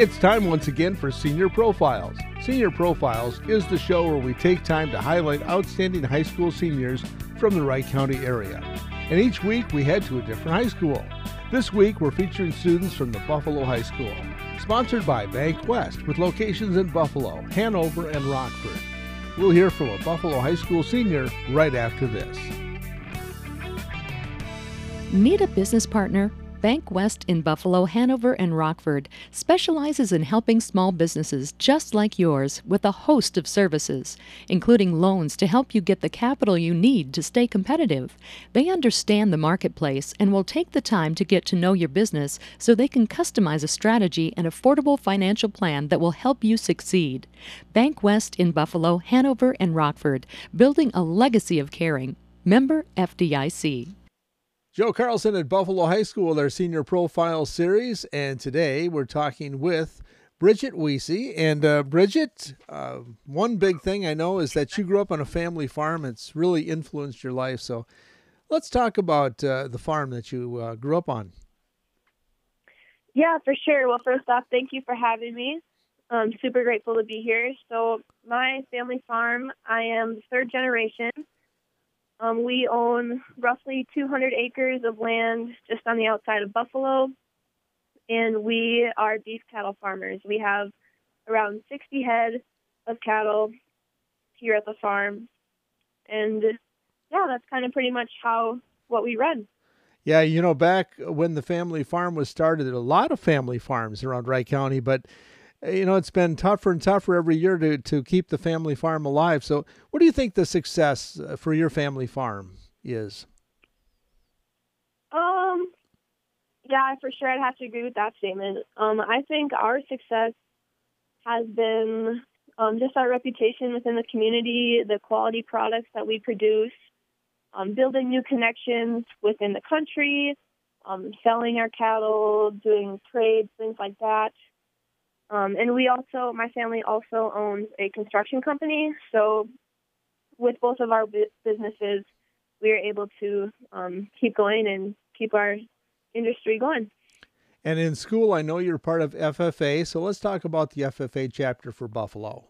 It's time once again for Senior Profiles. Senior Profiles is the show where we take time to highlight outstanding high school seniors from the Wright County area. And each week we head to a different high school. This week we're featuring students from the Buffalo High School. Sponsored by Bank West with locations in Buffalo, Hanover, and Rockford. We'll hear from a Buffalo High School senior right after this. Need a business partner? Bank West in Buffalo, Hanover, and Rockford specializes in helping small businesses just like yours with a host of services, including loans to help you get the capital you need to stay competitive. They understand the marketplace and will take the time to get to know your business so they can customize a strategy and affordable financial plan that will help you succeed. Bank West in Buffalo, Hanover, and Rockford, building a legacy of caring. Member FDIC. Joe Carlson at Buffalo High School, their senior profile series, and today we're talking with Bridget Weesey. And uh, Bridget, uh, one big thing I know is that you grew up on a family farm. It's really influenced your life. So let's talk about uh, the farm that you uh, grew up on. Yeah, for sure. Well, first off, thank you for having me. I'm super grateful to be here. So, my family farm, I am the third generation. Um, we own roughly 200 acres of land just on the outside of Buffalo, and we are beef cattle farmers. We have around 60 head of cattle here at the farm, and yeah, that's kind of pretty much how what we run. Yeah, you know, back when the family farm was started, a lot of family farms around Wright County, but you know, it's been tougher and tougher every year to, to keep the family farm alive. So, what do you think the success uh, for your family farm is? Um, yeah, for sure, I'd have to agree with that statement. Um, I think our success has been um, just our reputation within the community, the quality products that we produce, um, building new connections within the country, um, selling our cattle, doing trades, things like that. Um, and we also, my family also owns a construction company. So with both of our businesses, we are able to um, keep going and keep our industry going. And in school, I know you're part of FFA. So let's talk about the FFA chapter for Buffalo.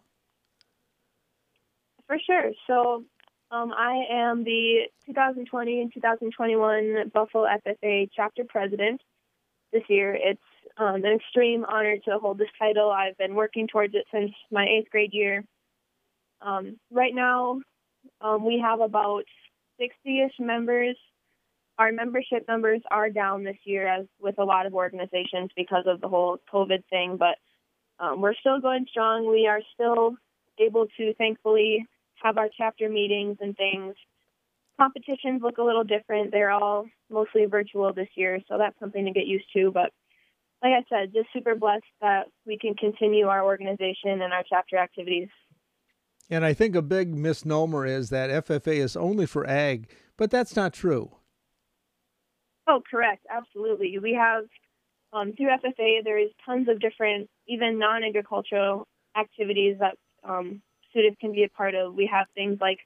For sure. So um, I am the 2020 and 2021 Buffalo FFA chapter president. This year, it's um, an extreme honor to hold this title. I've been working towards it since my eighth grade year. Um, right now, um, we have about 60-ish members. Our membership numbers are down this year, as with a lot of organizations, because of the whole COVID thing. But um, we're still going strong. We are still able to, thankfully, have our chapter meetings and things. Competitions look a little different. They're all mostly virtual this year, so that's something to get used to. But like I said, just super blessed that we can continue our organization and our chapter activities. And I think a big misnomer is that FFA is only for ag, but that's not true. Oh, correct. Absolutely. We have, um, through FFA, there is tons of different, even non agricultural activities that um, students can be a part of. We have things like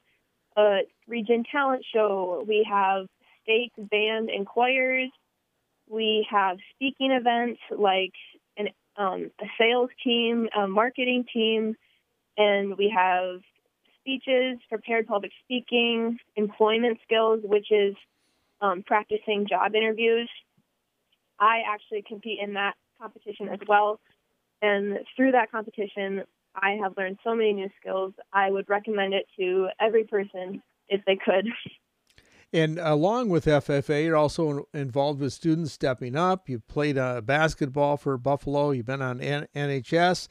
a region talent show, we have state band and choirs, we have speaking events like an, um, a sales team, a marketing team, and we have speeches, prepared public speaking, employment skills, which is um, practicing job interviews. I actually compete in that competition as well. And through that competition, I have learned so many new skills. I would recommend it to every person if they could. And along with FFA, you're also involved with students stepping up. You've played uh, basketball for Buffalo. You've been on N- NHS.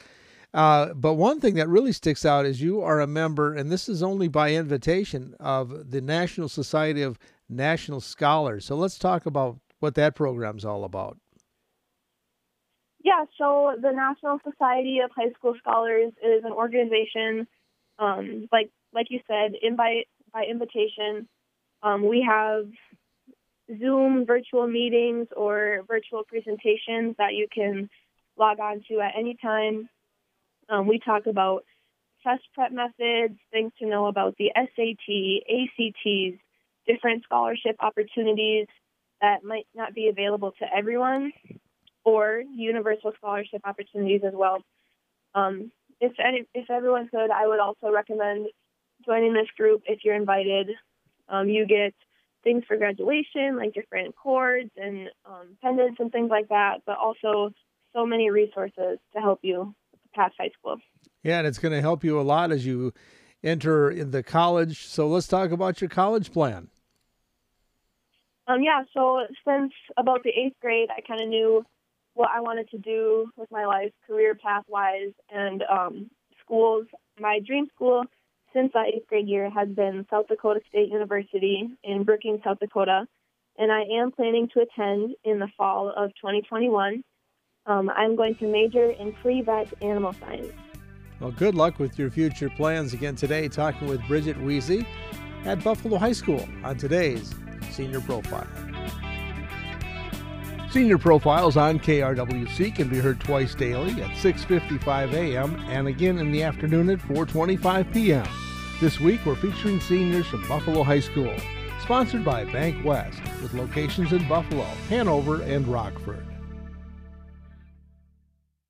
Uh, but one thing that really sticks out is you are a member, and this is only by invitation, of the National Society of National Scholars. So let's talk about what that program's all about. Yeah, so the National Society of High School Scholars is an organization, um, like like you said, invite by invitation um, we have Zoom virtual meetings or virtual presentations that you can log on to at any time. Um, we talk about test prep methods, things to know about the SAT, ACTs, different scholarship opportunities that might not be available to everyone. Or universal scholarship opportunities as well. Um, if any, if everyone could, I would also recommend joining this group if you're invited. Um, you get things for graduation, like different cords and um, pendants and things like that, but also so many resources to help you pass high school. Yeah, and it's going to help you a lot as you enter in the college. So let's talk about your college plan. Um, yeah, so since about the eighth grade, I kind of knew what I wanted to do with my life, career path wise, and um, schools. My dream school since that eighth grade year has been South Dakota State University in Brookings, South Dakota, and I am planning to attend in the fall of 2021. Um, I'm going to major in pre-vet animal science. Well, good luck with your future plans. Again today, talking with Bridget Weezy at Buffalo High School on today's Senior Profile. Senior Profiles on KRWC can be heard twice daily at 6:55 a.m. and again in the afternoon at 4:25 p.m. This week we're featuring seniors from Buffalo High School, sponsored by Bank West with locations in Buffalo, Hanover, and Rockford.